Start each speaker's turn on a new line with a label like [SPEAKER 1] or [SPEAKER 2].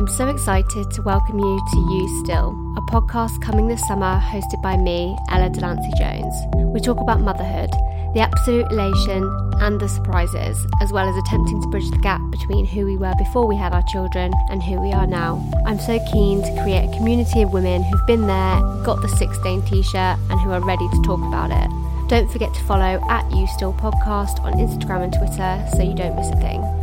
[SPEAKER 1] I'm so excited to welcome you to You Still, a podcast coming this summer hosted by me, Ella Delancey Jones. We talk about motherhood, the absolute elation and the surprises, as well as attempting to bridge the gap between who we were before we had our children and who we are now. I'm so keen to create a community of women who've been there, got the 16 T-shirt, and who are ready to talk about it. Don't forget to follow at You Still Podcast on Instagram and Twitter so you don't miss a thing.